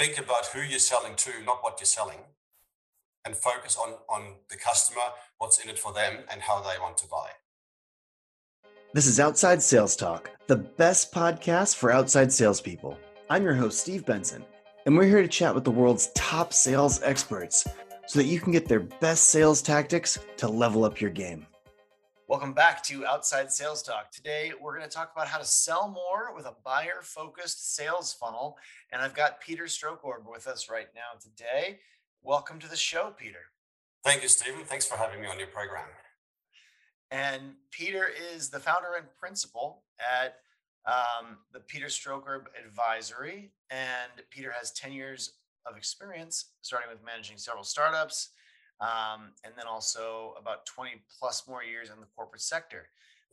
think about who you're selling to, not what you're selling, and focus on, on the customer, what's in it for them, and how they want to buy. This is Outside Sales Talk, the best podcast for outside salespeople. I'm your host, Steve Benson, and we're here to chat with the world's top sales experts so that you can get their best sales tactics to level up your game. Welcome back to Outside Sales Talk. Today, we're going to talk about how to sell more with a buyer focused sales funnel. And I've got Peter Strohkorb with us right now today. Welcome to the show, Peter. Thank you, Stephen. Thanks for having me on your program. And Peter is the founder and principal at um, the Peter Strohkorb Advisory. And Peter has 10 years of experience, starting with managing several startups, um, and then also about 20 plus more years in the corporate sector.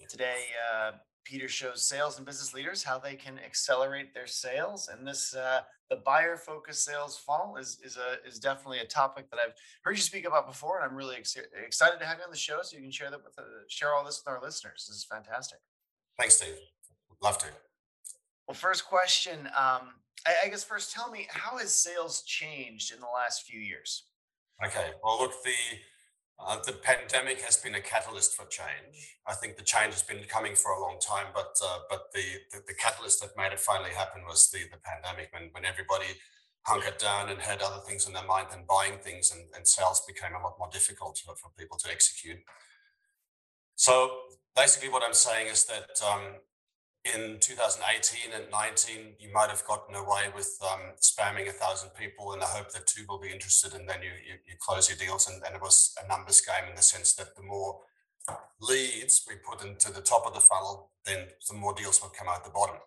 Today, uh, Peter shows sales and business leaders how they can accelerate their sales, and this uh, the buyer focused sales funnel is is a is definitely a topic that I've heard you speak about before, and I'm really ex- excited to have you on the show so you can share that with uh, share all this with our listeners. This is fantastic. Thanks, Steve. Love to. Well, first question. Um, I, I guess first, tell me how has sales changed in the last few years? Okay. Well, look, the uh, the pandemic has been a catalyst for change. I think the change has been coming for a long time, but uh, but the, the, the catalyst that made it finally happen was the the pandemic when when everybody hunkered down and had other things in their mind than buying things, and, and sales became a lot more difficult for, for people to execute. So basically, what I'm saying is that um, in 2018 and 19, you might have gotten away with um, spamming a thousand people in the hope that two will be interested, and then you you, you close your deals. And, it was a numbers game in the sense that the more leads we put into the top of the funnel, then the more deals would come out the bottom.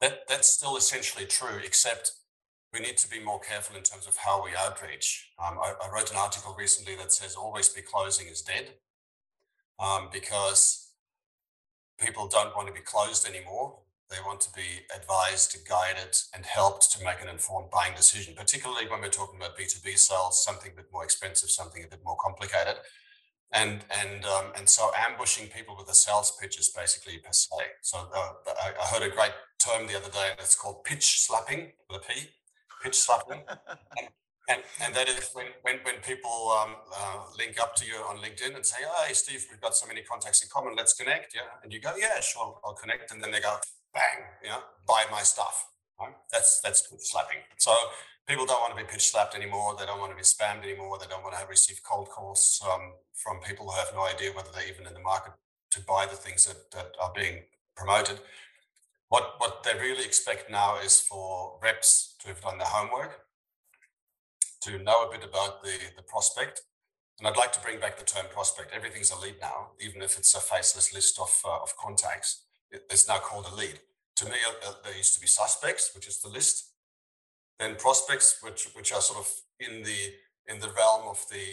That that's still essentially true, except we need to be more careful in terms of how we outreach. Um, I, I, wrote an article recently that says always be closing is dead, um, because people don't want to be closed anymore. They want to be advised, guided, and helped to make an informed buying decision, particularly when we're talking about B2B sales, something a bit more expensive, something a bit more complicated. And and um, and so ambushing people with a sales pitch is basically passe. So uh, I, I heard a great term the other day, and it's called pitch slapping with a P, pitch slapping. and, and, that is when, when, when people um, uh, link up to you on LinkedIn and say, hey, Steve, we've got so many contacts in common, let's connect. Yeah. And you go, yeah, sure, I'll connect. And then they go, bang, yeah, buy my stuff. Right? That's that's pitch slapping. So people don't want to be pitch slapped anymore. They don't want to be spammed anymore. They don't want to have received cold calls um, from people who have no idea whether they're even in the market to buy the things that, that are being promoted. What what they really expect now is for reps to have done their homework to know a bit about the, the prospect. And I'd like to bring back the term prospect. Everything's a lead now, even if it's a faceless list of, uh, of contacts. It's now called a lead. To me, uh, uh, there used to be suspects, which is the list, then prospects, which which are sort of in the in the realm of the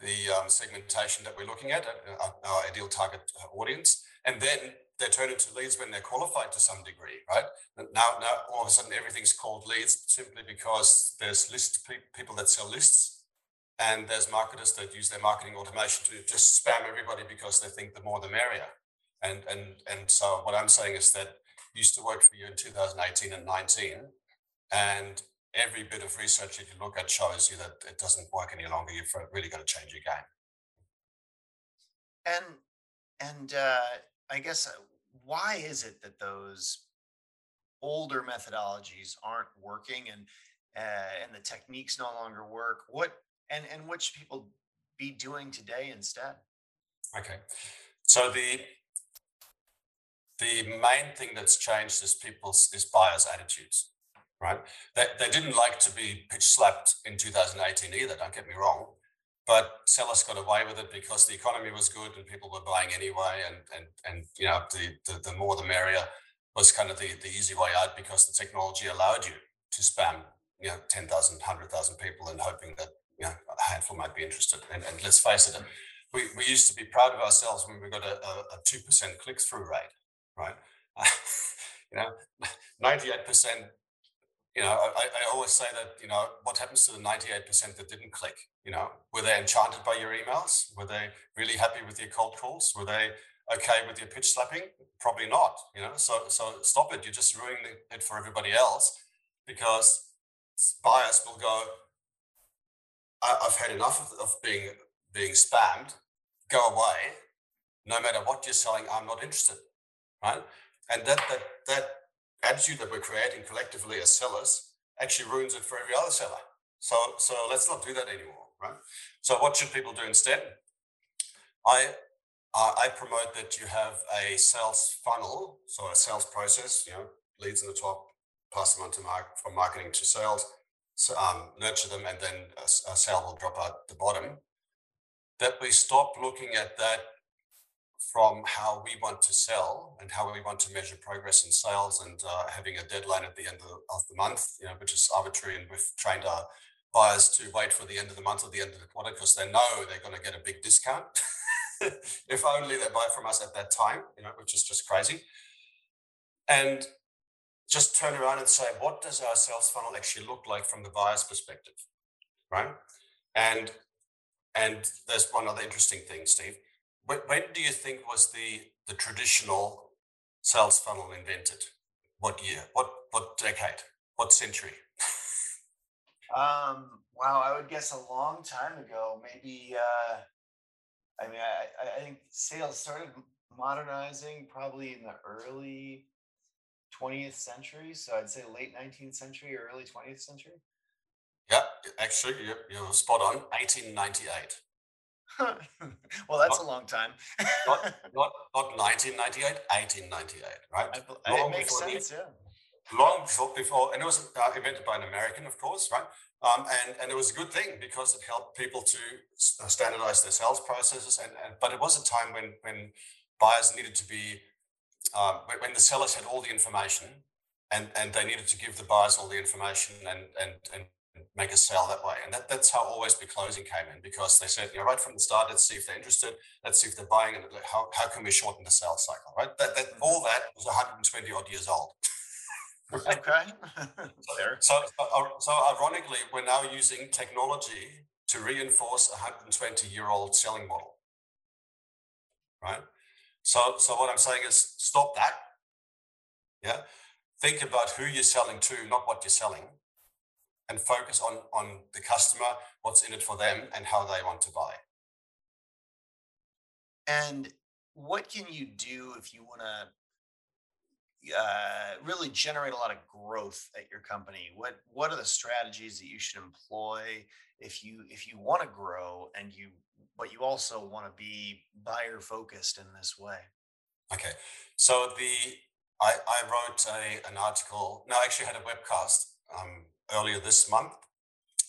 the um, segmentation that we're looking at, uh, our, our ideal target audience, and then they turn into leads when they're qualified to some degree, right? Now, now all of a sudden everything's called leads simply because there's list pe- people that sell lists, and there's marketers that use their marketing automation to just spam everybody because they think the more the merrier. And and and so what I'm saying is that used to work for you in 2018 and 19, and every bit of research that you look at shows you that it doesn't work any longer. You've really got to change your game. And and uh, I guess uh, why is it that those older methodologies aren't working and uh, and the techniques no longer work? What and and what should people be doing today instead? Okay, so the the main thing that's changed is people's is buyers' attitudes, right? They, they didn't like to be pitch slapped in 2018 either. Don't get me wrong, but sellers got away with it because the economy was good and people were buying anyway and and and you know the the, the more the merrier was kind of the, the easy way out because the technology allowed you to spam you know 10,000 100,000 people and hoping that you know a handful might be interested. And, and let's face it we, we used to be proud of ourselves when we got a, a, a 2% click-through rate right? You know 98% you know, I, I always say that, you know, what happens to the 98% that didn't click? You know, were they enchanted by your emails? Were they really happy with your cold calls? Were they okay with your pitch slapping? Probably not, you know, so, so stop it. You're just ruining it for everybody else. because buyers will go, I've had enough of, of being being spammed. Go away. No matter what you're selling, I'm not interested. Right? And that that that attitude that we're creating collectively as sellers actually ruins it for every other seller. So so let's not do that anymore. Right? So what should people do instead? I uh, I promote that you have a sales funnel, so a sales process. You know, leads in the top, pass them on to mark from marketing to sales, so, um, nurture them, and then a, a sale will drop out the bottom. That we stop looking at that from how we want to sell and how we want to measure progress in sales and uh, having a deadline at the end of, of, the month, you know, which is arbitrary. And we've trained our buyers to wait for the end of the month or the end of the quarter because they know they're going to get a big discount. if only they buy from us at that time, you know, which is just crazy. And just turn around and say, what does our sales funnel actually look like from the buyer's perspective, right? And and there's one other interesting thing, Steve. When, when do you think was the the traditional sales funnel invented? What year? What what decade? What century? um, wow, I would guess a long time ago. Maybe. Uh, I mean, I, I think sales started modernizing probably in the early 20th century. So I'd say late 19th century or early 20th century. Yeah, actually, you're, you're spot on. 1898. Well, that's not, a long time. not, not, not 1998, 1898, right? I, long it makes sense, the, yeah. Long before, before, and it was uh, invented by an American, of course, right? Um, and, and it was a good thing because it helped people to uh, standardize their sales processes. And, and but it was a time when when buyers needed to be um, when the sellers had all the information and, and they needed to give the buyers all the information and, and, and make a sale that way. And that, that's how always be closing came in because they said, you know, right from the start, let's see if they're interested, let's see if they're buying, and how, how can we shorten the sales cycle, right? That, that mm-hmm. all that was 120 odd years old. okay. so, so, so ironically, we're now using technology to reinforce a 120 year old selling model, right? So, so what I'm saying is stop that. Yeah. Think about who you're selling to, not what you're selling, and focus on, on the customer, what's in it for them, and how they want to buy. And what can you do if you want to uh, really generate a lot of growth at your company? What what are the strategies that you should employ if you if you want to grow and you but you also want to be buyer focused in this way. Okay. So the I, I wrote a, an article. No, I actually had a webcast um, earlier this month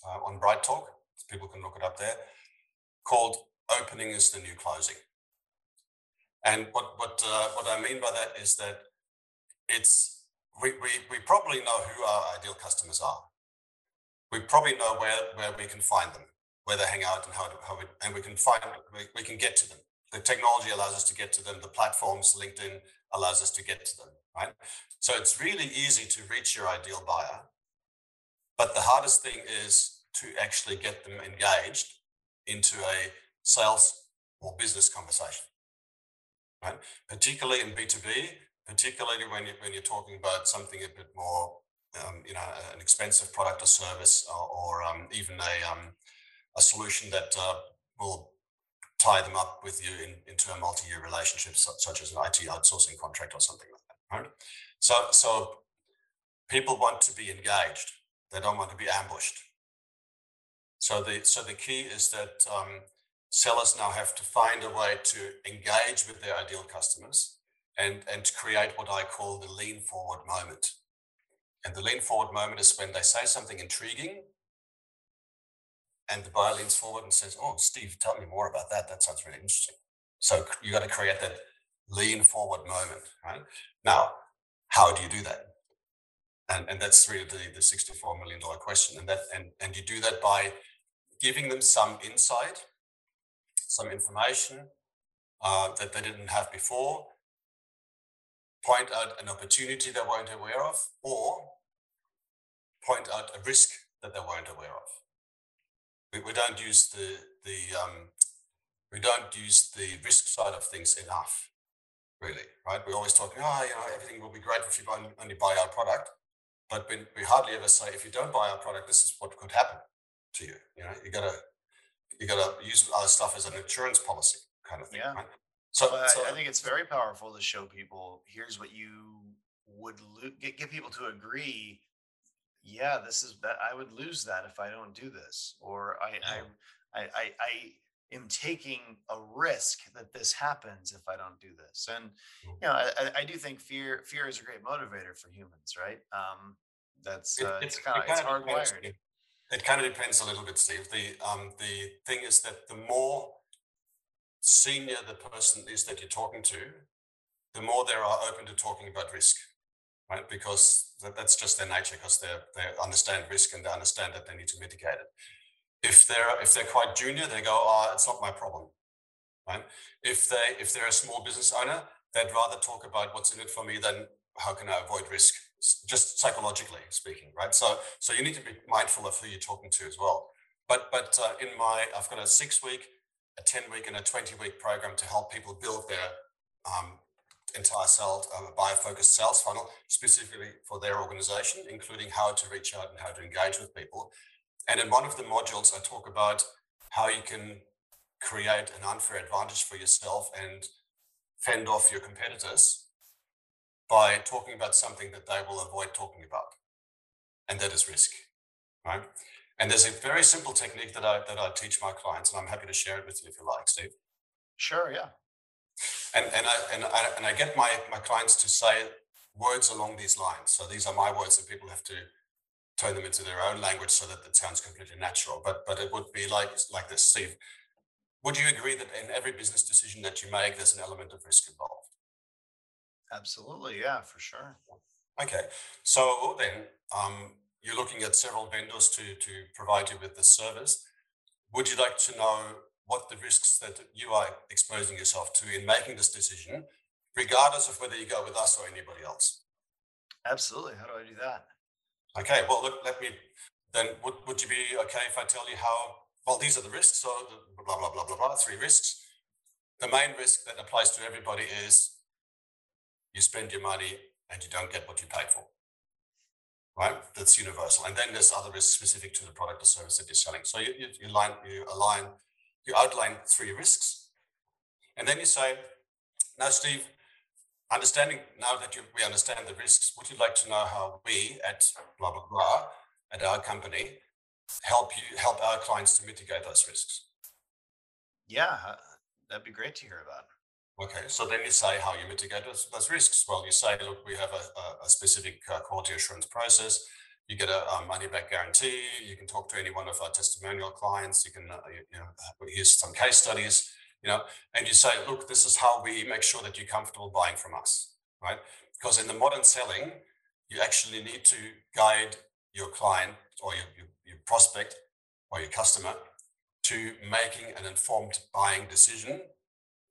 uh, on Bright Talk. People can look it up there. Called "Opening is the New Closing." And what what uh, what I mean by that is that it's we, we we probably know who our ideal customers are. We probably know where where we can find them where they hang out and how, to, how we, and we can find we, we can get to them. The technology allows us to get to them. The platforms, LinkedIn, allows us to get to them. Right. So it's really easy to reach your ideal buyer, but the hardest thing is to actually get them engaged into a sales or business conversation. Right. Particularly in B two B, particularly when you when you're talking about something a bit more um, you know, an expensive product or service, or, or um, even a um, a solution that uh, will tie them up with you in, into a multi-year relationship, such, such as an IT outsourcing contract or something like that. Right? So, so people want to be engaged. They don't want to be ambushed. So the so the key is that um, sellers now have to find a way to engage with their ideal customers and and to create what I call the lean forward moment. And the lean forward moment is when they say something intriguing and the buyer leans forward and says, "Oh, Steve, tell me more about that. That sounds really interesting." So you got to create that lean forward moment, right? Now, how do you do that? And and that's really the the sixty four million dollar question. And that and and you do that by giving them some insight, some information uh, that they didn't have before. Point out an opportunity they weren't aware of, or point out a risk that they weren't aware of we, we don't use the the um, we don't use the risk side of things enough, really, right? We're always talking, oh, you know, everything will be great if you only buy our product, but we, we hardly ever say if you don't buy our product, this is what could happen to you. You know, you gotta you gotta use our stuff as an insurance policy kind of thing. Yeah. Right? So, so I, think it's very powerful to show people here's what you would lo- get get people to agree. Yeah, this is that I would lose that if I don't do this, or I yeah. I, I I I am taking a risk that this happens if I don't do this. And mm. you know, I, I do think fear fear is a great motivator for humans, right? Um, that's uh, it, it's, kind of it's hardwired. It, it kind of depends a little bit, Steve. The um, the thing is that the more senior the person is that you're talking to, the more they are open to talking about risk, right? Because that, that's just their nature, because they they understand risk and they understand that they need to mitigate it. If they're if they're quite junior, they go, "Oh, it's not my problem," right? If they if they're a small business owner, they'd rather talk about what's in it for me than how can I avoid risk just psychologically speaking, right? So, so you need to be mindful of who you're talking to as well. But, but uh, in my, I've got a six week, a 10 week, and a 20 week program to help people build their um, entire sales, uh, buyer-focused sales funnel specifically for their organization, including how to reach out and how to engage with people. And in one of the modules, I talk about how you can create an unfair advantage for yourself and fend off your competitors by talking about something that they will avoid talking about, and that is risk, right? And there's a very simple technique that I that I teach my clients, and I'm happy to share it with you if you like, Steve. Sure, yeah. And and I and I and I get my my clients to say words along these lines. So these are my words, and people have to turn them into their own language so that it sounds completely natural. But but it would be like like this, Steve. Would you agree that in every business decision that you make, there's an element of risk involved? Absolutely. Yeah, for sure. Okay. So then um, you're looking at several vendors to, to provide you with the service. Would you like to know what the risks that you are exposing yourself to in making this decision, regardless of whether you go with us or anybody else? Absolutely. How do I do that? Okay. Well, look, let me then, would, would you be okay if I tell you how? Well, these are the risks. So, blah, blah, blah, blah, blah, three risks. The main risk that applies to everybody is you spend your money and you don't get what you pay for. Right? That's universal. And then there's other risks specific to the product or service that you're selling. So you, you, you, line, you align, you outline three risks. And then you say, now, Steve, understanding now that you, we understand the risks, would you like to know how we at blah, blah, blah, at our company, help you, help our clients to mitigate those risks? Yeah, that'd be great to hear about. Okay, so then you say how you mitigate those, those risks. Well, you say, look, we have a, a specific uh, quality assurance process. You get a, a money back guarantee. You can talk to any one of our testimonial clients. You can, uh, you, you know, use some case studies, you know, and you say, look, this is how we make sure that you're comfortable buying from us, right? Because in the modern selling, you actually need to guide your client or your, your, your prospect or your customer to making an informed buying decision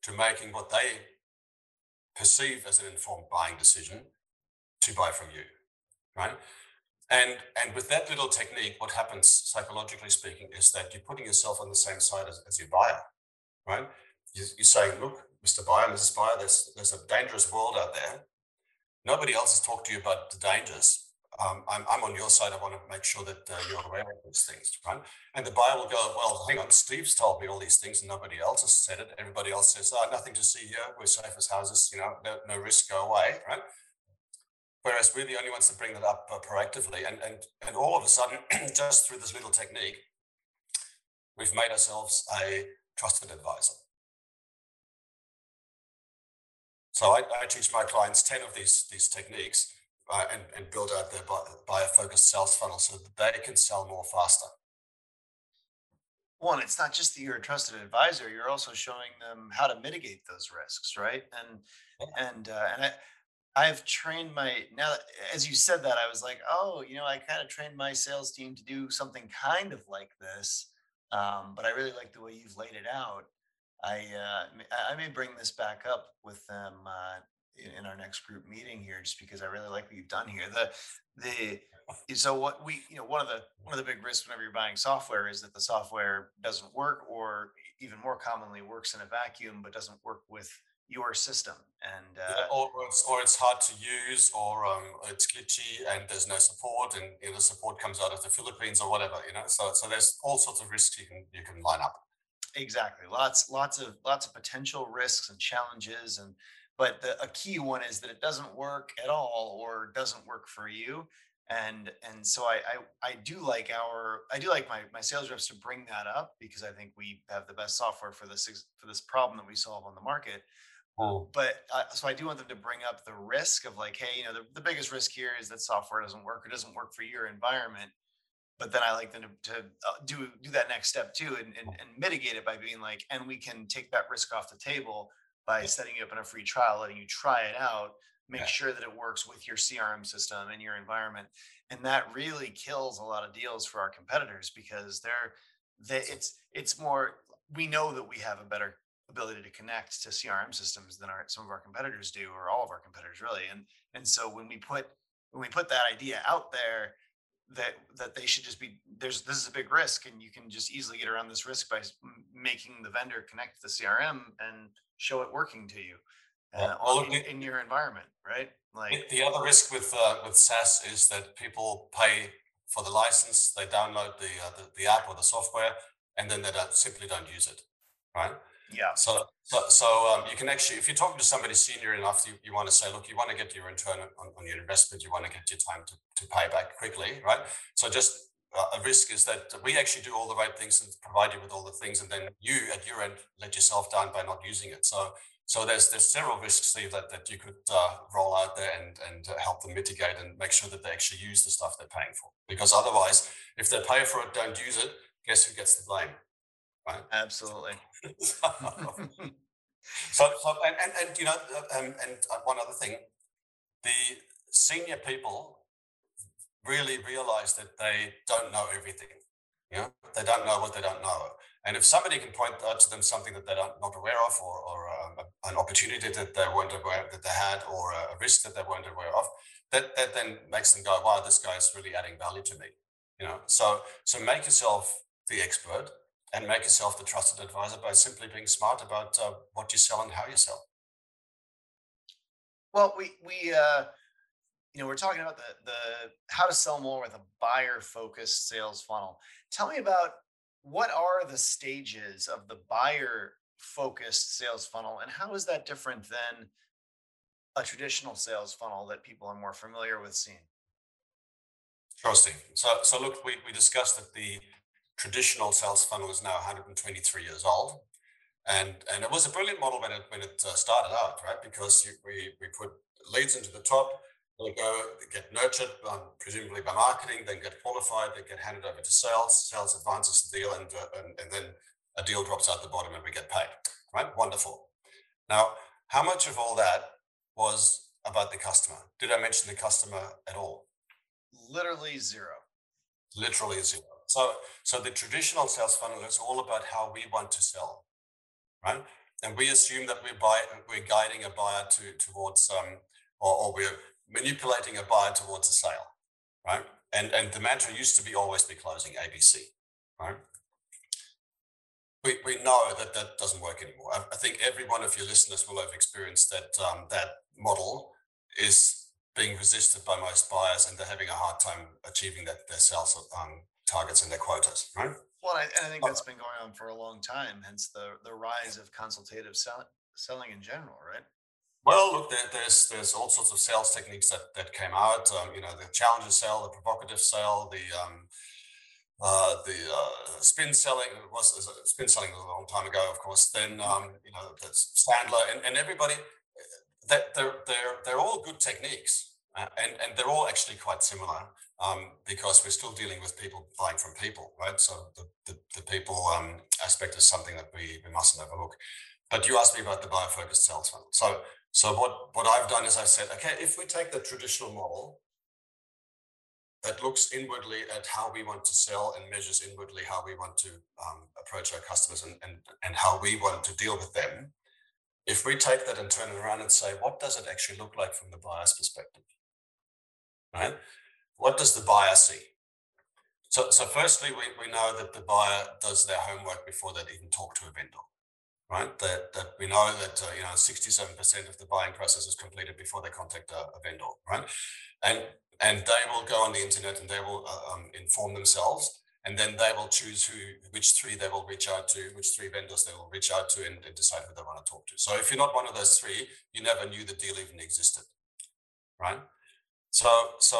to making what they perceive as an informed buying decision to buy from you, right? And and with that little technique, what happens psychologically speaking is that you're putting yourself on the same side as, as your buyer, right? You, you're saying, look, Mr. Buyer, Mrs. Buyer, there's there's a dangerous world out there. Nobody else has talked to you about the dangers um, I'm, I'm on your side. I want to make sure that uh, you're aware of these things, right? And the buyer will go, well, hang on, Steve's told me all these things and nobody else has said it. Everybody else says, oh, nothing to see here. We're safe as houses, you know, no, no risk, go away, right? Whereas we're the only ones that bring that up uh, proactively. And, and, and all of a sudden, just through this little technique, we've made ourselves a trusted advisor. So I, I teach my clients 10 of these, these techniques uh, and, and build out their buyer focused sales funnel so that they can sell more faster. One, it's not just that you're a trusted advisor; you're also showing them how to mitigate those risks, right? And yeah. and uh, and I, I've trained my now. As you said that, I was like, oh, you know, I kind of trained my sales team to do something kind of like this. Um, but I really like the way you've laid it out. I uh, I may bring this back up with them uh, in our next group meeting here, just because I really like what you've done here. The the so what we you know one of the one of the big risks whenever you're buying software is that the software doesn't work, or even more commonly works in a vacuum but doesn't work with your system. And uh, yeah, or, it's, or it's hard to use, or um, it's glitchy, and there's no support, and you know, the support comes out of the Philippines or whatever. You know, so so there's all sorts of risks you can you can line up. Exactly, lots lots of lots of potential risks and challenges, and but the, a key one is that it doesn't work at all or doesn't work for you and and so I, I i do like our i do like my my sales reps to bring that up because i think we have the best software for this for this problem that we solve on the market oh. but uh, so i do want them to bring up the risk of like hey you know the, the biggest risk here is that software doesn't work or doesn't work for your environment but then i like them to, to uh, do do that next step too and, and and mitigate it by being like and we can take that risk off the table by setting you up in a free trial letting you try it out make yeah. sure that it works with your CRM system and your environment. And that really kills a lot of deals for our competitors because they're they, it's it's more we know that we have a better ability to connect to CRM systems than our some of our competitors do or all of our competitors really. And and so when we put when we put that idea out there that that they should just be there's this is a big risk and you can just easily get around this risk by making the vendor connect to the crm and show it working to you uh, well, in, in, your environment, right? Like the other risk with uh, with SaaS is that people pay for the license, they download the, uh, the, the app or the software, and then they don't, simply don't use it, right? Yeah. So so, so um, you can actually, if you're talking to somebody senior enough, you, you want to say, look, you want to get your return on, on your investment, you want to get your time to, to pay back quickly, right? So just a risk is that we actually do all the right things and provide you with all the things, and then you at your end let yourself down by not using it. So so there's there's several risks Steve, that, that you could uh, roll out there and, and uh, help them mitigate and make sure that they actually use the stuff they're paying for. Because otherwise, if they pay for it, don't use it, guess who gets the blame? Right? Absolutely. so, so and, and, and you know, um, and uh, one other thing, the senior people really realize that they don't know everything. You know, they don't know what they don't know. And if somebody can point out to them something that they're not aware of, or, or um, an opportunity that they weren't aware that they had, or a risk that they weren't aware of, that, that then makes them go, "Wow, this guy is really adding value to me." You know, so so make yourself the expert and make yourself the trusted advisor by simply being smart about uh, what you sell and how you sell. Well, we we uh, you know we're talking about the the how to sell more with a buyer focused sales funnel. Tell me about what are the stages of the buyer focused sales funnel and how is that different than a traditional sales funnel that people are more familiar with seeing? Sure. So, so look, we, we discussed that the traditional sales funnel is now 123 years old. And, and it was a brilliant model when it, when it uh, started out, right? Because we, we put leads into the top, they go get nurtured, um, presumably by marketing, then get qualified, they get handed over to sales. Sales advances the deal, and, uh, and, and then a deal drops out the bottom, and we get paid. Right? Wonderful. Now, how much of all that was about the customer? Did I mention the customer at all? Literally zero. Literally zero. So, so the traditional sales funnel is all about how we want to sell, right? And we assume that we're buy, we're guiding a buyer to towards um, or, or we're manipulating a buyer towards a sale, right? And and the mantra used to be always be closing ABC, right? We, we know that that doesn't work anymore. I, I think every one of your listeners will have experienced that um, that model is being resisted by most buyers, and they're having a hard time achieving that their sales um, targets and their quotas, right? Well, I, and I think that's been going on for a long time. Hence the the rise of consultative sell, selling in general, right? Well, look, there, there's there's all sorts of sales techniques that that came out. Um, you know, the challenger sale, the provocative sale, the um, uh, the uh, spin selling was spin selling was a long time ago, of course. Then um, you know, there's Sandler and, and everybody. That they're they're they're all good techniques, uh, and and they're all actually quite similar um, because we're still dealing with people buying from people, right? So the the, the people um, aspect is something that we we mustn't overlook. But you asked me about the buyer focused sales funnel. So so what, what I've done is I've said, okay, if we take the traditional model that looks inwardly at how we want to sell and measures inwardly how we want to um, approach our customers and, and, and how we want to deal with them, if we take that and turn it around and say, what does it actually look like from the buyer's perspective? Right? What does the buyer see? So, so firstly, we, we know that the buyer does their homework before they even talk to a vendor right? That, that we know that, uh, you know, 67% of the buying process is completed before they contact a, a vendor, right? And, and they will go on the internet and they will uh, um, inform themselves and then they will choose who which three they will reach out to which three vendors they will reach out to and, and, decide who they want to talk to so if you're not one of those three you never knew the deal even existed right so so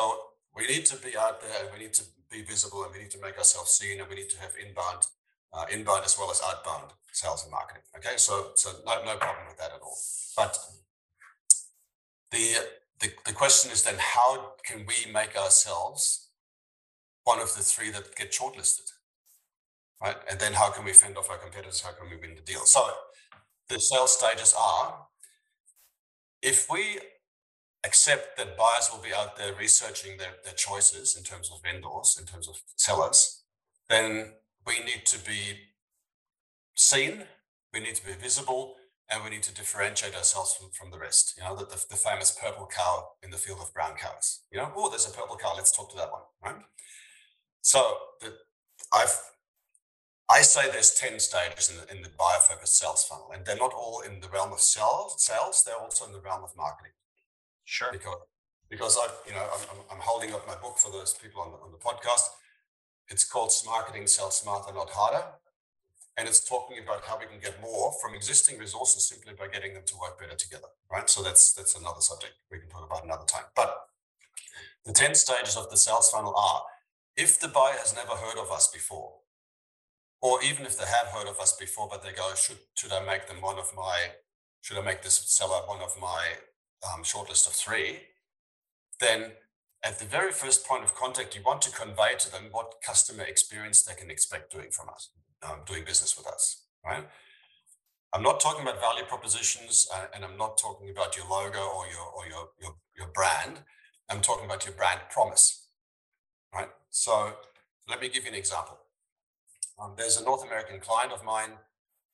we need to be out there and we need to be visible and we need to make ourselves seen and we need to have inbound uh, inbound as well as outbound sales and marketing okay so so no, no problem with that at all but the, the the question is then how can we make ourselves one of the three that get shortlisted, right? And then how can we fend off our competitors? How can we win the deal? So the sales stages are, if we accept that buyers will be out there researching their, their choices in terms of vendors, in terms of sellers, then we need to be seen, we need to be visible, and we need to differentiate ourselves from, from the rest. You know, the, the, the famous purple cow in the field of brown cows. You know, oh, there's a purple cow, let's talk to that one, right? So the, I've I say there's 10 stages in the, in the buyer focused sales funnel, and they're not all in the realm of sales, sales, they're also in the realm of marketing. Sure. Because, because I, you know, I'm, I'm holding up my book for those people on the, on the podcast. It's called Marketing Sell Smarter, Not Harder. And it's talking about how we can get more from existing resources simply by getting them to work better together. Right. So that's that's another subject we can talk about another time. But the 10 stages of the sales funnel are if the buyer has never heard of us before, or even if they have heard of us before, but they go, should should I make them one of my, should I make this seller one of my um, shortlist of three? Then at the very first point of contact, you want to convey to them what customer experience they can expect doing from us, um, doing business with us, right? I'm not talking about value propositions, uh, and I'm not talking about your logo or your or your your, your brand. I'm talking about your brand promise right? So let me give you an example. Um, there's a North American client of mine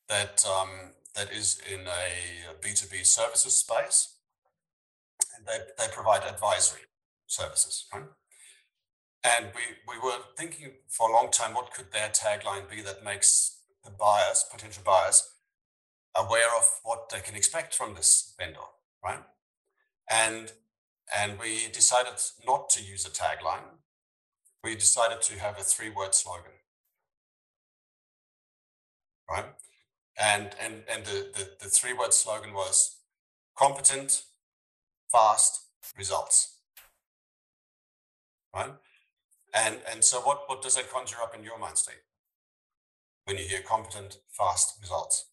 that um, that is in a B2B services space, and they, they provide advisory services, right? And we, we were thinking for a long time, what could their tagline be that makes the buyers, potential buyers, aware of what they can expect from this vendor, right? And and we decided not to use a tagline we decided to have a three word slogan. Right? And and and the, the, the three word slogan was competent, fast, results. Right? And and so what, what does that conjure up in your mind state? When you hear competent, fast results?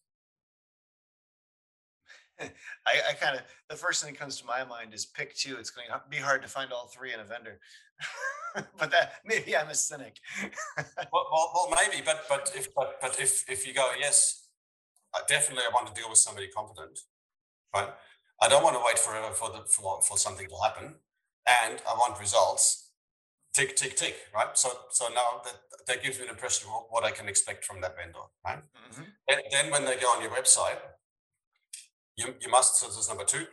I, I kind of the first thing that comes to my mind is pick two. It's going to be hard to find all three in a vendor. but that maybe I'm a cynic. well, well, well, maybe, but but if but but if if you go yes, I definitely I want to deal with somebody competent, right? I don't want to wait forever for the for, for something to happen, and I want results. Tick tick tick, right? So so now that that gives me an impression of what I can expect from that vendor, right? Mm-hmm. And then when they go on your website, you you must. So this is number two.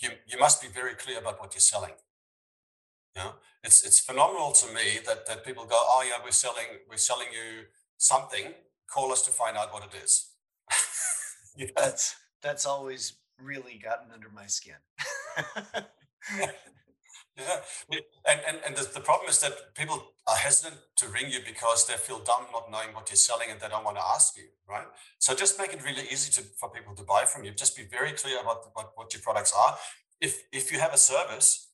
You you must be very clear about what you're selling. Yeah, it's it's phenomenal to me that that people go, oh yeah, we're selling we're selling you something. Call us to find out what it is. yeah. That's that's always really gotten under my skin. yeah, and and and the, the problem is that people are hesitant to ring you because they feel dumb not knowing what you're selling and they don't want to ask you, right? So just make it really easy to for people to buy from you. Just be very clear about what, what your products are. If if you have a service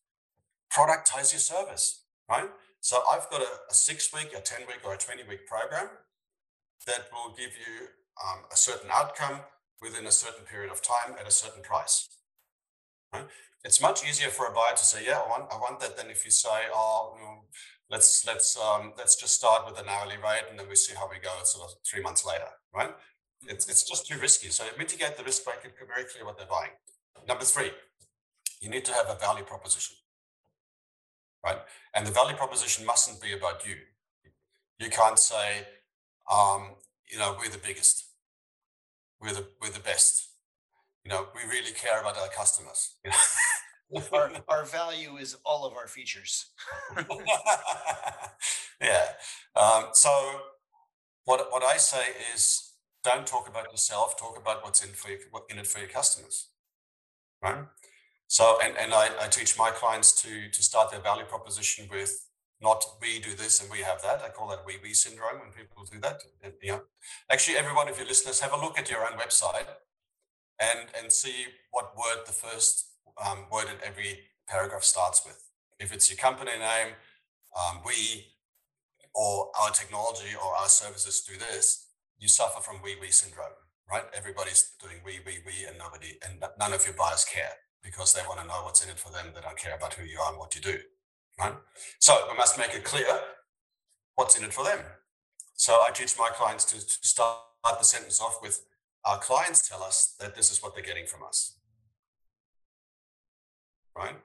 productize your service, right? So I've got a, a six week, a 10 week, or a 20 week program that will give you um, a certain outcome within a certain period of time at a certain price. Right? It's much easier for a buyer to say, "Yeah, I want, I want that," than if you say, "Oh, you know, let's let's um, let's just start with an hourly rate and then we see how we go." Sort of three months later, right? It's it's just too risky. So mitigate the risk by very clear what they're buying. Number three, you need to have a value proposition right? And the value proposition mustn't be about you. You can't say, um, you know, we're the biggest, we're the we're the best. You know, we really care about our customers. You know? our, our value is all of our features. yeah. Um, so what what I say is don't talk about yourself. Talk about what's in for you, what in it for your customers, right? So, and and I, I teach my clients to to start their value proposition with not we do this and we have that. I call that we we syndrome when people do that. And, you know, actually, every one of your listeners have a look at your own website and and see what word the first um, word in every paragraph starts with. If it's your company name, um, we or our technology or our services do this, you suffer from we we syndrome, right? Everybody's doing we we we, and nobody and none of your buyers care because they want to know what's in it for them. They don't care about who you are and what you do right? So we must make it clear what's in it for them. So I teach my clients to, to start the sentence off with, our clients tell us that this is what they're getting from us, right?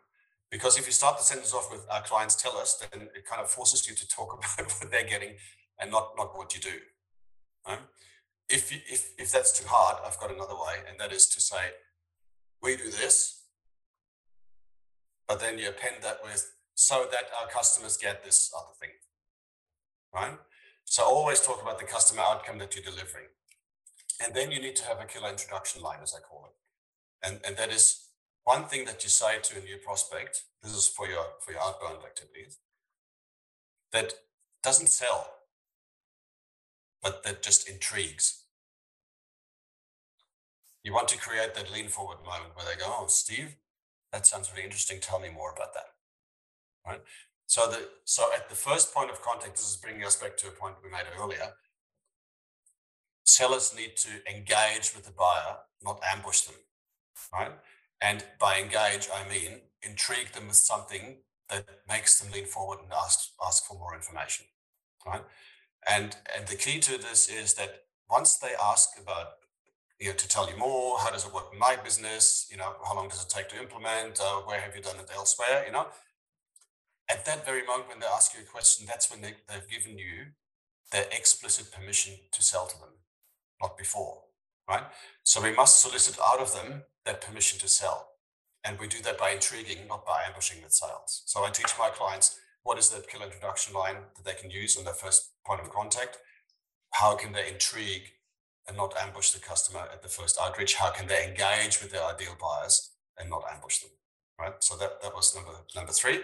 Because if you start the sentence off with our clients tell us, then it kind of forces you to talk about what they're getting and not, not what you do. Right? If, you, if, if that's too hard, I've got another way, and that is to say, we do this, but then you append that with so that our customers get this other thing, right? So always talk about the customer outcome that you're delivering. And then you need to have a killer introduction line, as I call it. And, and that is one thing that you say to a new prospect, this is for your, for your outbound activities, that doesn't sell, but that just intrigues. You want to create that lean forward moment where they go, oh, Steve, that sounds really interesting. Tell me more about that right? So the so at the first point of contact, this is bringing us back to a point we made earlier. Sellers need to engage with the buyer, not ambush them, right? And by engage, I mean intrigue them with something that makes them lean forward and ask ask for more information, right? And and the key to this is that once they ask about you know, to tell you more, how does it work in my business? You know, how long does it take to implement? Uh, where have you done it elsewhere? You know, at that very moment when they ask you a question, that's when they, they've given you their explicit permission to sell to them, not before, right? So we must solicit out of them that permission to sell. And we do that by intriguing, not by ambushing with sales. So I teach my clients what is that killer introduction line that they can use on their first point of contact? How can they intrigue and not ambush the customer at the first outreach? How can they engage with their ideal buyers and not ambush them? Right. So that, that was number number three.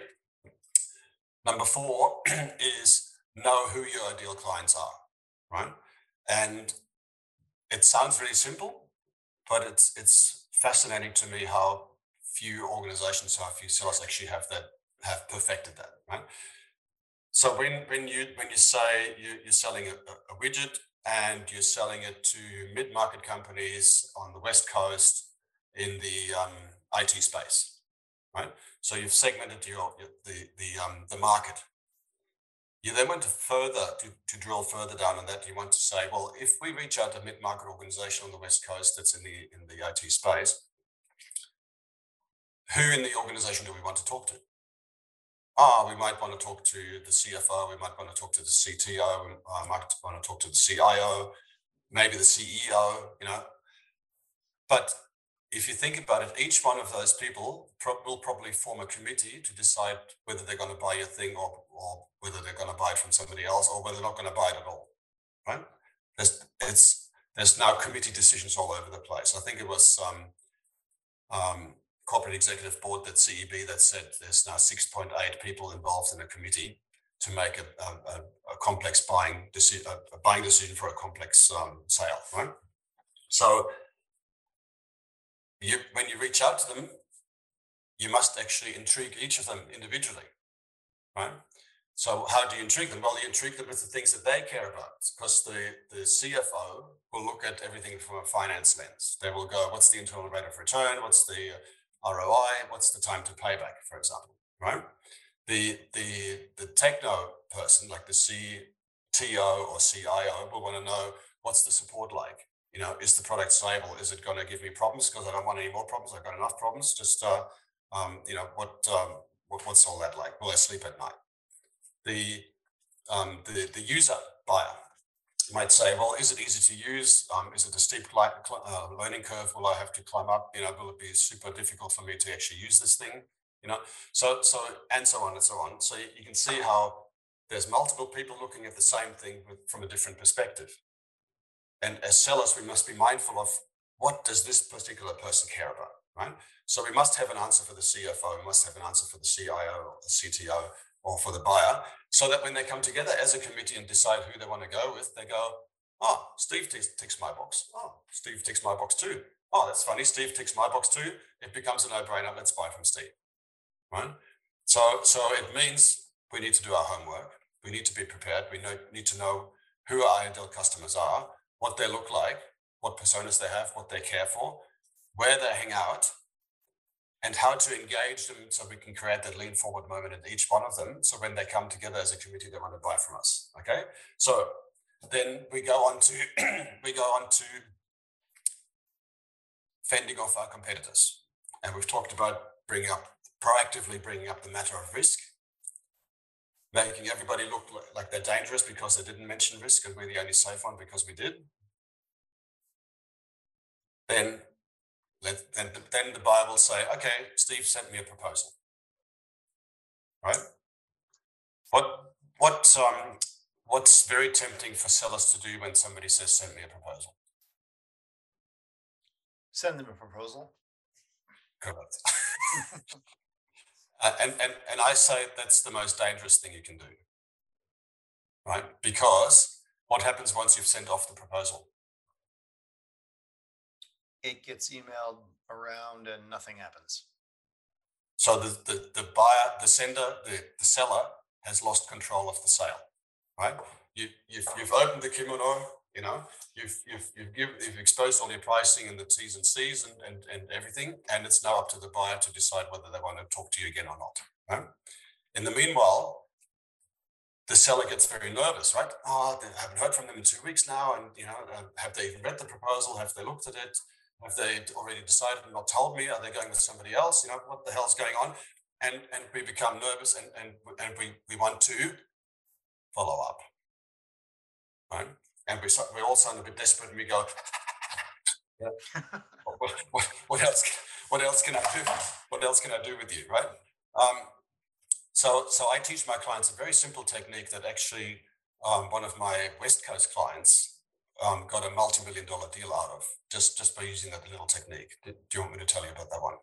Number four is know who your ideal clients are, right? And it sounds really simple, but it's it's fascinating to me how few organizations, how few sellers actually have that have perfected that, right? So when when you when you say you, you're selling a, a widget and you're selling it to mid-market companies on the west coast in the um, IT space, right? So you've segmented your, the the um, the market. You then went further to, to drill further down on that. You want to say, well, if we reach out to a mid-market organization on the west coast that's in the in the IT space, who in the organization do we want to talk to? Ah, we might want to talk to the CFO. We might want to talk to the CTO. We uh, might want to talk to the CIO, maybe the CEO. You know, but if you think about it, each one of those people pro- will probably form a committee to decide whether they're going to buy a thing or, or whether they're going to buy it from somebody else or whether they're not going to buy it at all. Right? There's, it's, there's now committee decisions all over the place. I think it was um, um, corporate executive board that CEB that said there's now 6.8 people involved in a committee to make a, a, a complex buying decision, a buying decision for a complex um, sale. Right? So you, when you reach out to them, you must actually intrigue each of them individually, right? So how do you intrigue them? Well, you intrigue them with the things that they care about, because the, the CFO will look at everything from a finance lens. They will go, what's the internal rate of return? What's the uh, ROI? What's the time to payback, for example, right? The, the, the techno person, like the CTO or CIO, will want to know what's the support like? You know, is the product stable? Is it going to give me problems because I don't want any more problems? I've got enough problems. Just, uh, um, you know, what, um, what, what's all that like? Will I sleep at night? The, um, the, the user buyer might say, well, is it easy to use? Um, is it a steep uh, learning curve? Will I have to climb up? You know, will it be super difficult for me to actually use this thing? You know, so, so, and so on and so on. So you, you can see how there's multiple people looking at the same thing with, from a different perspective. And as sellers, we must be mindful of what does this particular person care about, right? So we must have an answer for the CFO, we must have an answer for the CIO or the CTO or for the buyer, so that when they come together as a committee and decide who they want to go with, they go, oh, Steve ticks, ticks my box. Oh, Steve ticks my box too. Oh, that's funny. Steve ticks my box too. It becomes a no-brainer. Let's buy from Steve, right? So, so it means we need to do our homework. We need to be prepared. We know, need to know who our ideal customers are, what they look like, what personas they have, what they care for, where they hang out, and how to engage them so we can create that lean forward moment in each one of them. So when they come together as a committee, they want to buy from us. Okay. So then we go on to we go on to fending off our competitors. And we've talked about bringing up proactively bringing up the matter of risk, making everybody look like they're dangerous because they didn't mention risk and we're the only safe one because we did. Then let, then, then the buyer will say, okay, Steve sent me a proposal. Right? What what um what's very tempting for sellers to do when somebody says send me a proposal? Send them a proposal. Correct. uh, and, and and I say that's the most dangerous thing you can do. Right? Because what happens once you've sent off the proposal? it gets emailed around and nothing happens. So the, the, the buyer, the sender, the, the seller has lost control of the sale, right? You, you've, you've opened the kimono, you know, you've, you've, you've, given, you've exposed all your pricing and the T's and C's and, and, and everything. And it's now up to the buyer to decide whether they want to talk to you again or not. Right? In the meanwhile, the seller gets very nervous, right? Oh, I haven't heard from them in two weeks now. And, you know, uh, have they even read the proposal? Have they looked at it? Have they already decided and not told me? Are they going with somebody else? You know, what the hell's going on? And and we become nervous and and, and we, we want to follow up. Right? And we we all sound a bit desperate and we go, what, what, what, else what else can I do? What else can I do with you? Right? Um, so so I teach my clients a very simple technique that actually um, one of my West Coast clients um, got a multi-million dollar deal out of just just by using that little technique. Do you want me to tell you about that one?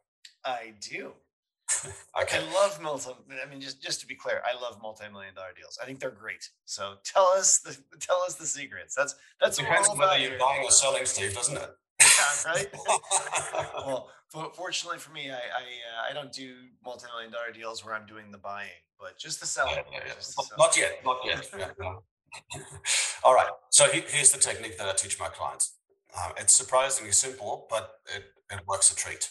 I do. okay. I love multi. I mean, just just to be clear, I love multi-million dollar deals. I think they're great. So tell us the tell us the secrets. That's that's it depends on whether you're buying or selling, Steve, doesn't it? Yeah, right. well, fortunately for me, I I, uh, I don't do multi-million dollar deals where I'm doing the buying, but just the selling. Yeah, yeah, just the not, selling. not yet, not yet. All right. So here's the technique that I teach my clients. Um, it's surprisingly simple, but it, it works a treat.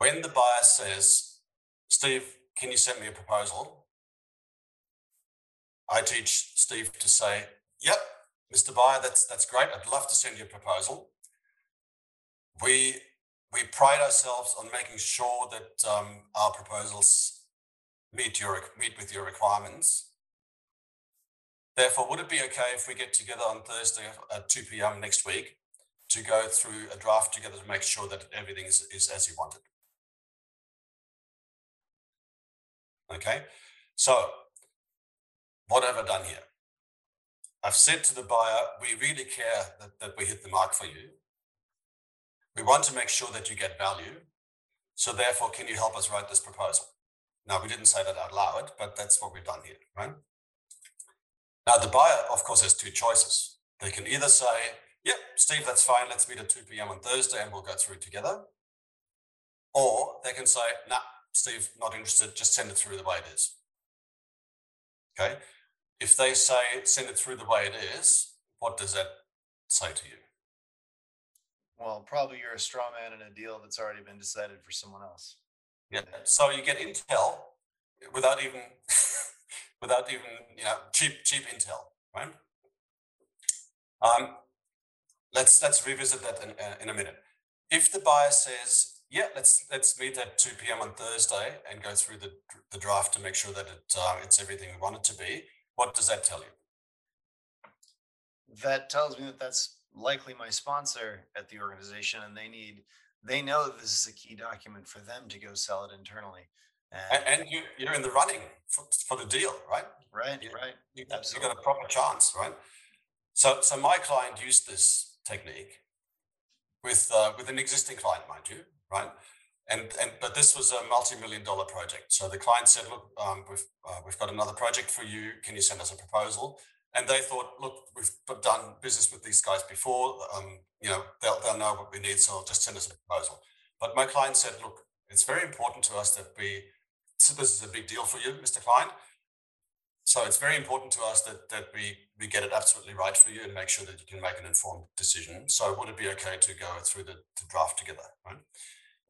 When the buyer says, Steve, can you send me a proposal? I teach Steve to say, Yep, Mr. Buyer, that's that's great. I'd love to send you a proposal. We we pride ourselves on making sure that um, our proposals meet your meet with your requirements Therefore, would it be okay if we get together on Thursday at 2 p.m. next week to go through a draft together to make sure that everything is, is as you wanted? Okay, so what have I done here? I've said to the buyer, we really care that, that we hit the mark for you. We want to make sure that you get value. So therefore, can you help us write this proposal? Now, we didn't say that out loud, but that's what we've done here, right? Now, the buyer, of course, has two choices. They can either say, yep, Steve, that's fine. Let's meet at 2 p.m. on Thursday and we'll go through together. Or they can say, nah, Steve, not interested. Just send it through the way it is. Okay. If they say, send it through the way it is, what does that say to you? Well, probably you're a straw man in a deal that's already been decided for someone else. Yeah. So you get intel without even without even you know cheap cheap intel, right? Um, let's let's revisit that in, uh, in a minute. If the buyer says, "Yeah, let's let's meet at two p.m. on Thursday and go through the the draft to make sure that it uh, it's everything we want it to be," what does that tell you? That tells me that that's likely my sponsor at the organization, and they need they know that this is a key document for them to go sell it internally. And, and you, you're in the running for, for the deal, right? Right, you, right. You, you got a proper chance, right? So, so my client used this technique with uh, with an existing client, mind you, right? And and but this was a multi-million dollar project. So the client said, look, um, we've uh, we've got another project for you. Can you send us a proposal? And they thought, look, we've done business with these guys before. Um, you know, they'll they'll know what we need, so just send us a proposal. But my client said, look, it's very important to us that we. So this is a big deal for you, Mr. Client. So it's very important to us that that we we get it absolutely right for you and make sure that you can make an informed decision. So would it be okay to go through the, the draft together, right?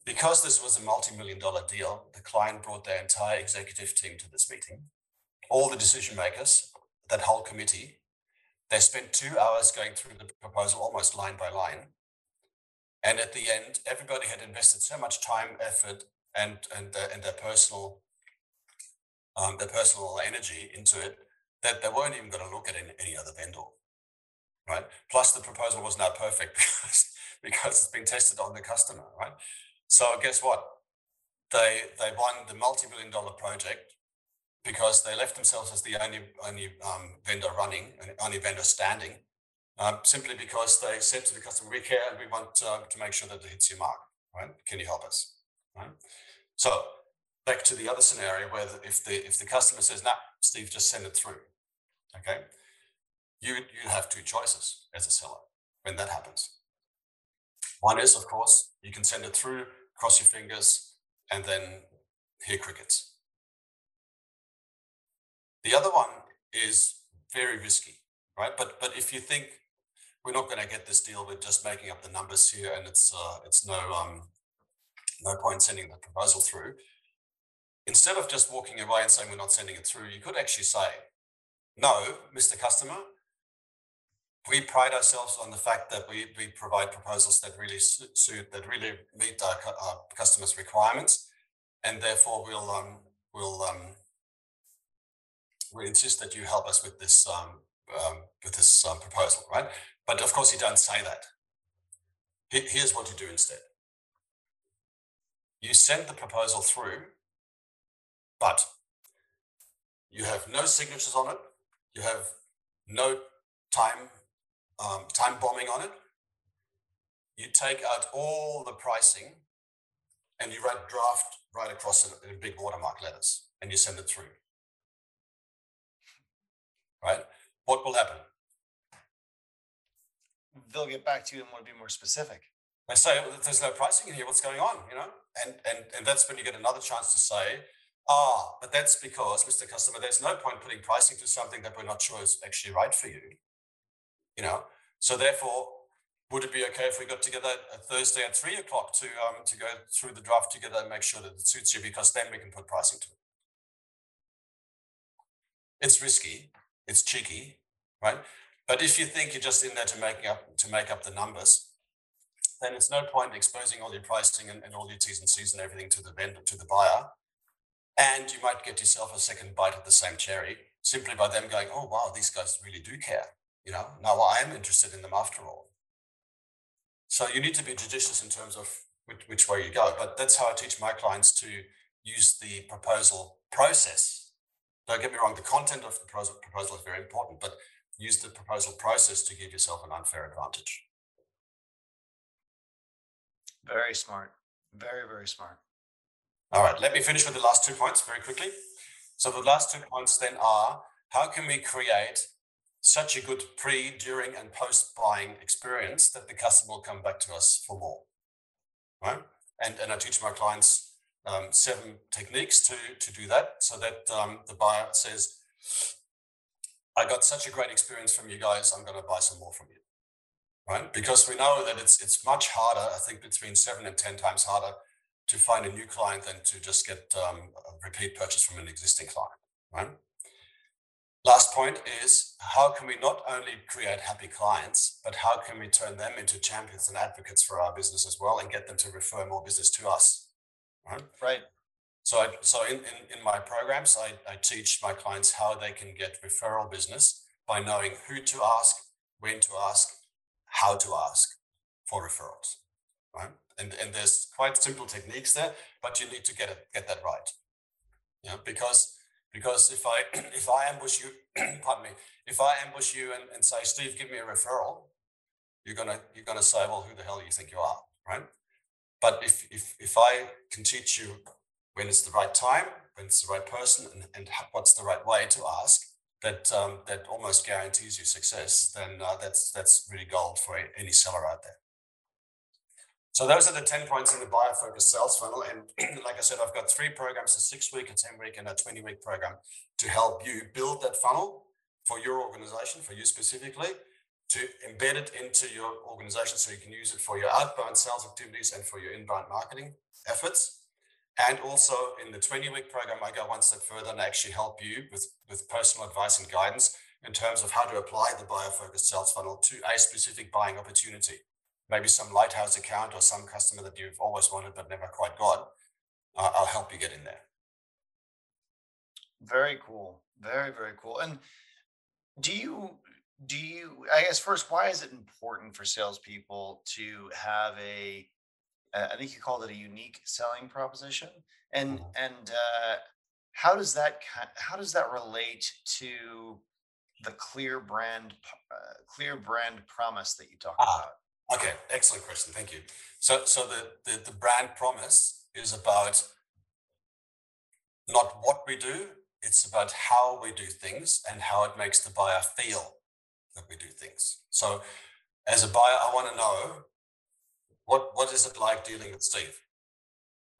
Because this was a multi-million dollar deal, the client brought their entire executive team to this meeting, all the decision makers, that whole committee. They spent two hours going through the proposal almost line by line. And at the end, everybody had invested so much time, effort, and and, uh, and their personal um, their personal energy into it that they weren't even going to look at any, any other vendor, right? Plus, the proposal was not perfect because because it's been tested on the customer, right? So guess what? They they won the multi-billion dollar project because they left themselves as the only only um, vendor running and only vendor standing, um, simply because they said to the customer, "We care and we want uh, to make sure that it hits your mark. Right? Can you help us?" Right? So back to the other scenario where the, if the if the customer says, "Nah, Steve, just send it through," okay, you you have two choices as a seller when that happens. One is, of course, you can send it through cross your fingers, and then hear crickets. The other one is very risky, right? But but if you think we're not going to get this deal, we're just making up the numbers here, and it's uh, it's no um, no point sending the proposal through. Instead of just walking away and saying we're not sending it through, you could actually say, "No, Mr. Customer, we pride ourselves on the fact that we, we provide proposals that really suit that really meet our, our customers' requirements, and therefore we'll um, we'll um, we insist that you help us with this um, um with this um, proposal, right? But of course, you don't say that. Here's what you do instead. You send the proposal through, but you have no signatures on it. You have no time um, time bombing on it. You take out all the pricing and you write draft right across it in big watermark letters and you send it through. Right? What will happen? They'll get back to you and want to be more specific. They say there's no pricing in here. What's going on? You know, and and and that's when you get another chance to say, ah, but that's because, Mr. Customer, there's no point putting pricing to something that we're not sure is actually right for you you know. So therefore, would it be okay if we got together at Thursday at three o'clock to um, to go through the draft together and make sure that it suits you because then we can put pricing to it. It's risky, it's cheeky, right? But if you think you're just in there to make up to make up the numbers, then it's no point exposing all your pricing and, and all your T's and C's and everything to the vendor, to the buyer. And you might get yourself a second bite of the same cherry simply by them going, oh wow, these guys really do care. You know, now I am interested in them after all. So you need to be judicious in terms of which, which way you go. But that's how I teach my clients to use the proposal process. Don't get me wrong, the content of the proposal, proposal is very important, but use the proposal process to give yourself an unfair advantage. Very smart. Very, very smart. All right, let me finish with the last two points very quickly. So the last two points then are how can we create such a good pre, during, and post buying experience that the customer will come back to us for more. Right? And, and I teach my clients um, seven techniques to, to do that so that um, the buyer says, I got such a great experience from you guys, I'm going to buy some more from you. Right? Because we know that it's it's much harder, I think between seven and 10 times harder to find a new client than to just get um, a repeat purchase from an existing client. Right? Last point is how can we not only create happy clients, but how can we turn them into champions and advocates for our business as well and get them to refer more business to us? Right. Right. So, I, so in, in, in my programs, I, I teach my clients how they can get referral business by knowing who to ask, when to ask, how to ask for referrals. Right. And, and there's quite simple techniques there, but you need to get it, get that right. Yeah, because Because if I if I ambush you, pardon me, if I ambush you and, and say, Steve, give me a referral, you're gonna you're gonna say, well, who the hell do you think you are, right? But if if if I can teach you when it's the right time, when it's the right person, and, and what's the right way to ask, that um, that almost guarantees you success, then uh, that's that's really gold for any seller out there. So those are the 10 points in the buyer focused sales funnel. And like I said, I've got three programs, a six week, a 10 week, and a 20 week program to help you build that funnel for your organization, for you specifically, to embed it into your organization so you can use it for your outbound sales activities and for your inbound marketing efforts. And also in the 20 week program, I go one step further and actually help you with, with personal advice and guidance in terms of how to apply the buyer focused sales funnel to a specific buying opportunity maybe some lighthouse account or some customer that you've always wanted but never quite got, uh, I'll help you get in there. Very cool. Very, very cool. And do you, do you, I guess first, why is it important for salespeople to have a, I think you called it a unique selling proposition, and mm-hmm. and uh, how does that how does that relate to the clear brand uh, clear brand promise that you talked ah, about? Okay, excellent question. Thank you. So, so the, the, the brand promise is about not what we do, it's about how we do things and how it makes the buyer feel that we do things. So, as a buyer, I want to know what what is it like dealing with Steve,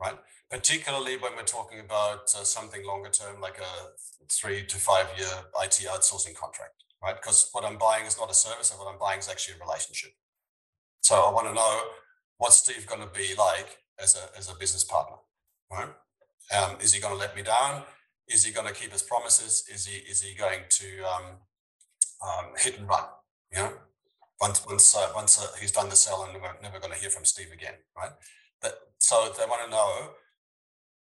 right? Particularly when we're talking about uh, something longer term, like a three to five year IT outsourcing contract, right? Because what I'm buying is not a service, and what I'm buying is actually a relationship. So I want to know what's Steve going to be like as a, as a business partner, right? Um, is he going to let me down? Is he going to keep his promises? Is he is he going to um, um, hit and run? You know, once once uh, once uh, he's done the sale, and we're never going to hear from Steve again, right? That so they want to know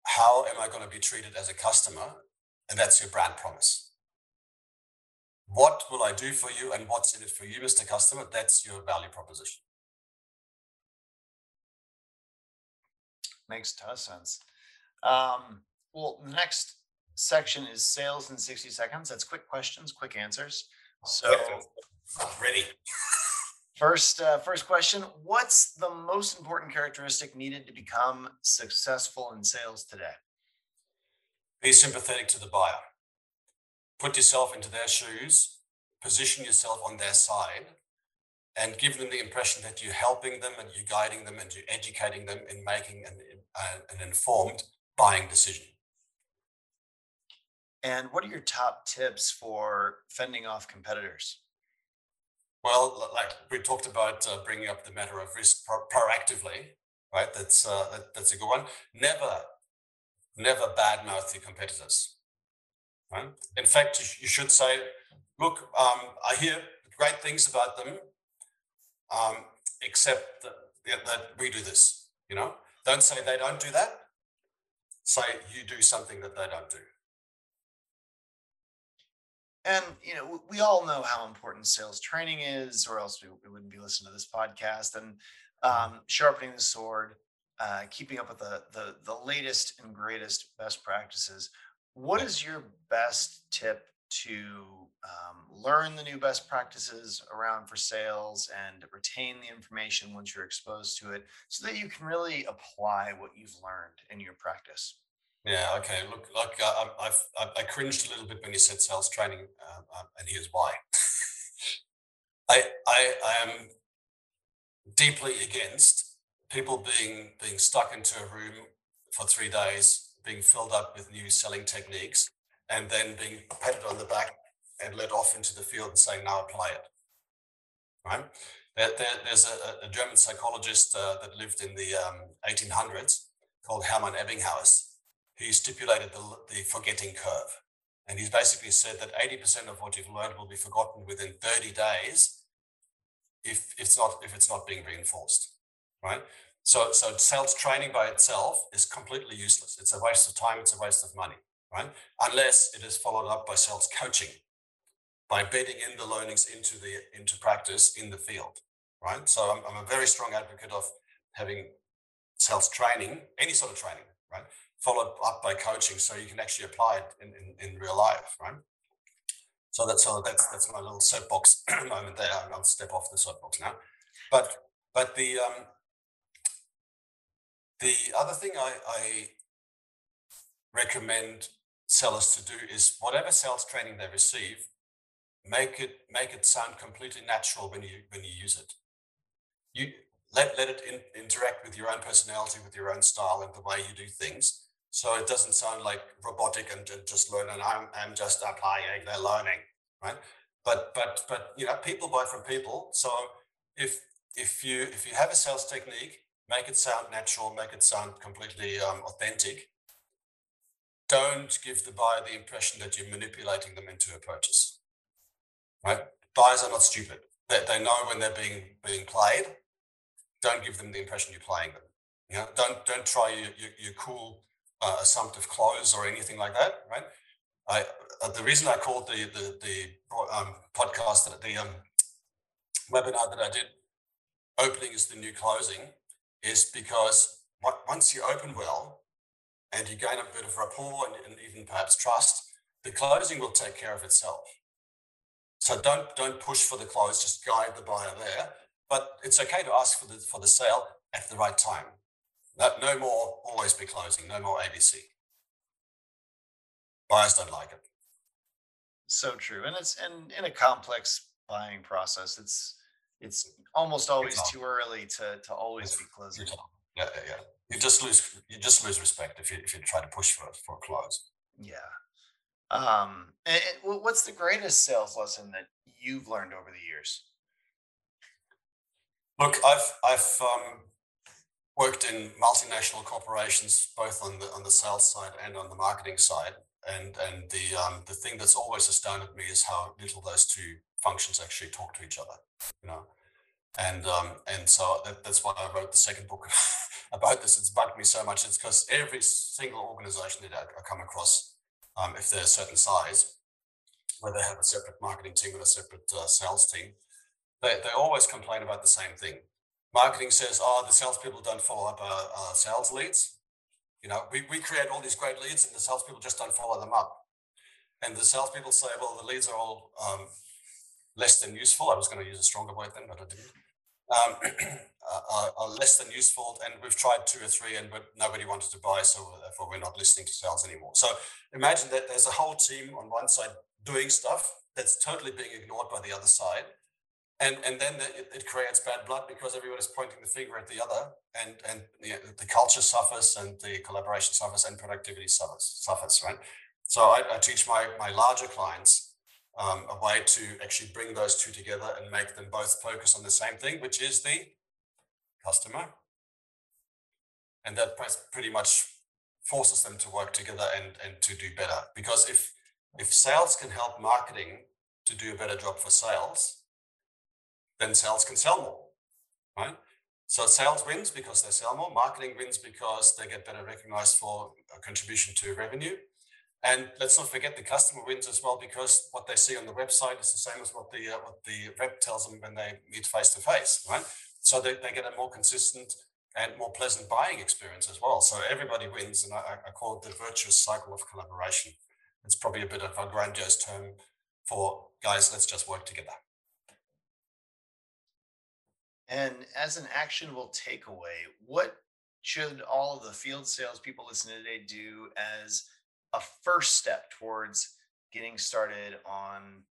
how am I going to be treated as a customer, and that's your brand promise. What will I do for you, and what's in it for you, Mr. Customer? That's your value proposition. Makes a ton of sense. Um, well, the next section is sales in 60 seconds. That's quick questions, quick answers. So ready. First, uh, first question: What's the most important characteristic needed to become successful in sales today? Be sympathetic to the buyer. Put yourself into their shoes. Position yourself on their side, and give them the impression that you're helping them and you're guiding them and you're educating them in making an, uh, an informed buying decision. And what are your top tips for fending off competitors? Well, like we talked about uh, bringing up the matter of risk pro- proactively, right? That's uh, that, that's a good one. Never, never badmouth your competitors. Right? In fact, you, you should say, "Look, um, I hear great things about them um, except that, that we do this. You know, don't say they don't do that. Say you do something that they don't do. And you know, we all know how important sales training is, or else we, we wouldn't be listening to this podcast. And um, sharpening the sword, uh, keeping up with the, the the latest and greatest best practices. What is your best tip to um, learn the new best practices around for sales and retain the information once you're exposed to it so that you can really apply what you've learned in your practice. Yeah okay look like uh, I've, i cringed a little bit when you said sales training uh, uh, and here's why. I, I i am deeply against people being being stuck into a room for three days being filled up with new selling techniques and then being patted on the back and led off into the field and saying, now apply it. Right? There, there, there's a, a, German psychologist uh, that lived in the um, 1800s called Hermann Ebbinghaus. He stipulated the, the forgetting curve. And he's basically said that 80% of what you've learned will be forgotten within 30 days if it's not if it's not being reinforced. Right? So, so sales training by itself is completely useless. It's a waste of time, it's a waste of money right? Unless it is followed up by sales coaching, by bedding in the learnings into the into practice in the field, right? So I'm, I'm a very strong advocate of having sales training, any sort of training, right? followed up by coaching so you can actually apply it in, in, in real life, right? So that's so that's that's my little soapbox moment there. I'll step off the soapbox now. But but the um, the other thing I, I recommend sellers to do is whatever sales training they receive, make it make it sound completely natural when you when you use it. You let let it in, interact with your own personality, with your own style, and the way you do things. So it doesn't sound like robotic and, and just learning. I'm I'm just applying. They're learning, right? But but but you know, people buy from people. So if if you if you have a sales technique, make it sound natural, make it sound completely um, authentic. Don't give the buyer the impression that you're manipulating them into a purchase. Right? Buyers are not stupid. They, they know when they're being being played. Don't give them the impression you're playing them. You know, don't don't try your, your, your cool uh, assumptive close or anything like that, right? I uh, the reason I called the the, the um, podcast the um, webinar that I did, opening is the new closing, is because once you open well and you gain a bit of rapport and, and even perhaps trust, the closing will take care of itself. So don't don't push for the close, just guide the buyer there. But it's okay to ask for the for the sale at the right time. No, no more always be closing, no more ABC. Buyers don't like it. So true. And it's and in a complex buying process, it's it's almost always too early to to always be closing. Yeah, yeah, yeah. You just lose you just lose respect if you if you try to push for for a close. Yeah. Um, and, and what's the greatest sales lesson that you've learned over the years? Look, I've I've um, worked in multinational corporations, both on the on the sales side and on the marketing side. And and the um, the thing that's always astounded me is how little those two functions actually talk to each other. You know, and um, and so that, that's why I wrote the second book about this. It's bugged me so much. It's because every single organization that I, I come across, um, if they're a certain size, where they have a separate marketing team and a separate uh, sales team, they, they always complain about the same thing marketing says, oh, the salespeople don't follow up our, our sales leads. You know, we, we create all these great leads and the salespeople just don't follow them up. And the salespeople say, well, the leads are all um, less than useful. I was going to use a stronger word then, but I didn't. Um, uh, are less than useful, and we've tried two or three, and but nobody wanted to buy, so therefore we're not listening to sales anymore. So imagine that there's a whole team on one side doing stuff that's totally being ignored by the other side, and and then the, it, it, creates bad blood because everybody's pointing the finger at the other, and and the, the culture suffers, and the collaboration suffers, and productivity suffers. Suffers, right? So I, I teach my my larger clients um, a way to actually bring those two together and make them both focus on the same thing, which is the customer, and that pretty much forces them to work together and and to do better. Because if if sales can help marketing to do a better job for sales, then sales can sell more, right? So sales wins because they sell more. Marketing wins because they get better recognized for a contribution to revenue. And let's not forget the customer wins as well because what they see on the website is the same as what the uh, what the rep tells them when they meet face to face, right? So they, they get a more consistent and more pleasant buying experience as well. So everybody wins, and I, I call it the virtuous cycle of collaboration. It's probably a bit of a grandiose term for guys. Let's just work together. And as an actionable takeaway, what should all of the field salespeople listening today do as a first step towards getting started on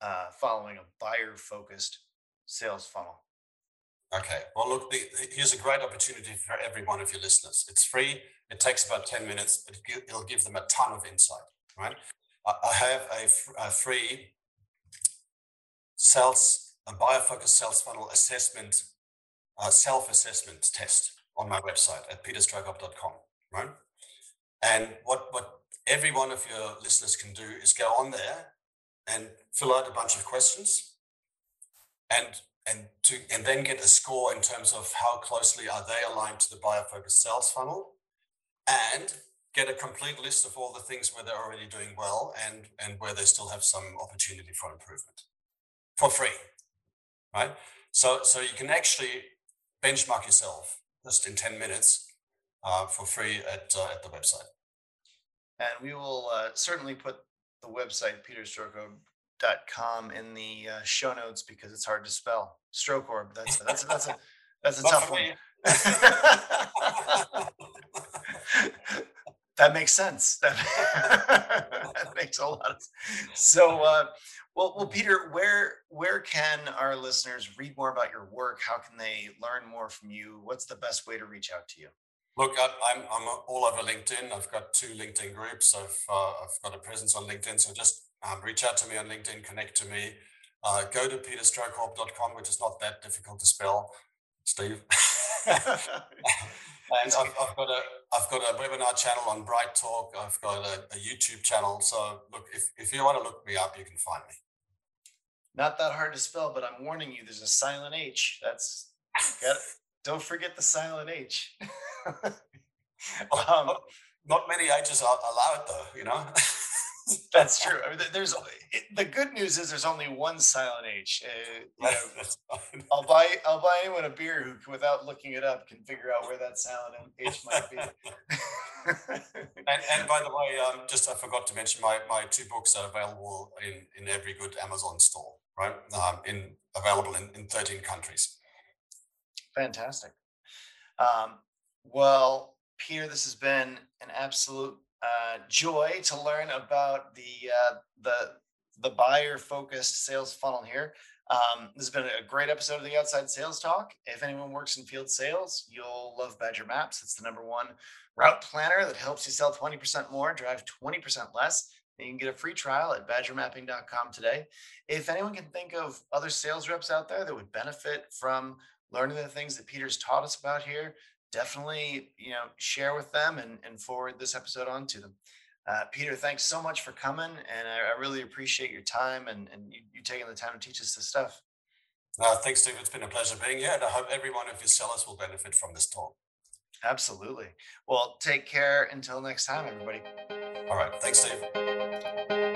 uh, following a buyer focused sales funnel? Okay. Well, look, the, here's a great opportunity for every one of your listeners. It's free. It takes about 10 minutes, but it'll give them a ton of insight, right? I have a, a free sales a buyer-focused sales funnel assessment, uh, self-assessment test on my website at peterstrohkorb.com, right? And what what every one of your listeners can do is go on there and fill out a bunch of questions, and and to and then get a score in terms of how closely are they aligned to the buyer-focused sales funnel, and get a complete list of all the things where they're already doing well and and where they still have some opportunity for improvement for free right? So, so you can actually benchmark yourself just in 10 minutes uh, for free at, uh, at the website. And we will uh, certainly put the website peterstrohkorb.com in the uh, show notes because it's hard to spell. Strohkorb. That's a, that's a, that's a that's a tough one. that makes sense. That, that makes a lot of sense. So, uh, well, well, Peter, where where can our listeners read more about your work? How can they learn more from you? What's the best way to reach out to you? Look, I, I'm I'm all over LinkedIn. I've got two LinkedIn groups. I've uh, I've got a presence on LinkedIn. So just um, reach out to me on LinkedIn, connect to me. Uh, go to peterstrohkorb.com, which is not that difficult to spell, Steve. and I've, I've got a I've got a webinar channel on Bright Talk. I've got a, a YouTube channel. So look, if, if you want to look me up, you can find me. Not that hard to spell, but I'm warning you. There's a silent H. That's got don't forget the silent H. um, Not many ages are allowed, though. You know. that's true. I mean, there's it, the good news is there's only one silent H. Uh, you know, I'll buy I'll buy anyone a beer who, without looking it up, can figure out where that silent H might be. And, and by the way, um, just I forgot to mention my, my two books are available in, in every good Amazon store, right? Um, in available in, in 13 countries. Fantastic. Um, well, Peter, this has been an absolute uh, joy to learn about the uh, the the buyer focused sales funnel here. Um, this has been a great episode of the Outside Sales Talk. If anyone works in field sales, you'll love Badger Maps. It's the number one route planner that helps you sell 20% more, drive 20% less. And you can get a free trial at badgermapping.com today. If anyone can think of other sales reps out there that would benefit from learning the things that Peter's taught us about here, definitely you know share with them and, and forward this episode on to them. Uh, Peter, thanks so much for coming, and I, I really appreciate your time and, and you, you taking the time to teach us this stuff. Uh, thanks, Steve. It's been a pleasure being here, and I hope every one of your sellers will benefit from this talk. Absolutely. Well, take care until next time, everybody. All right. Thanks, Steve.